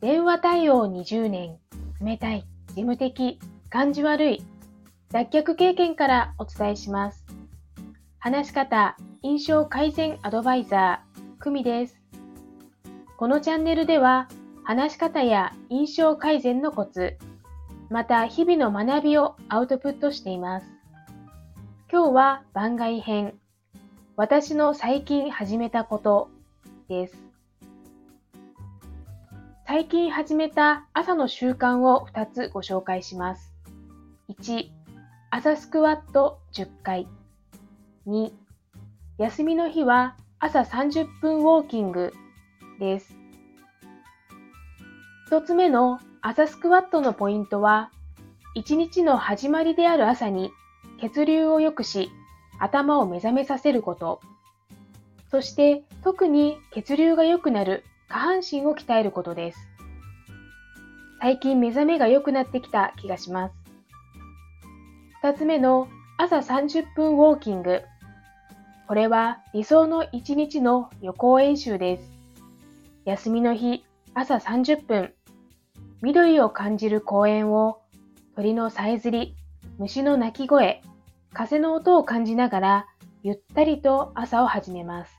電話対応20年、冷たい、事務的、感じ悪い、脱却経験からお伝えします。話し方、印象改善アドバイザー、久美です。このチャンネルでは、話し方や印象改善のコツ、また日々の学びをアウトプットしています。今日は番外編、私の最近始めたことです。最近始めた朝の習慣を2つご紹介します。1、朝スクワット10回。2、休みの日は朝30分ウォーキングです。1つ目の朝スクワットのポイントは、1日の始まりである朝に血流を良くし、頭を目覚めさせること。そして特に血流が良くなる下半身を鍛えることです。最近目覚めが良くなってきた気がします。二つ目の朝30分ウォーキング。これは理想の一日の予行演習です。休みの日、朝30分。緑を感じる公園を鳥のさえずり、虫の鳴き声、風の音を感じながらゆったりと朝を始めます。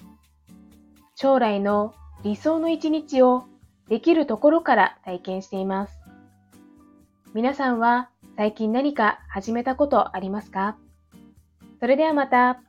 将来の理想の一日をできるところから体験しています。皆さんは最近何か始めたことありますか？それではまた。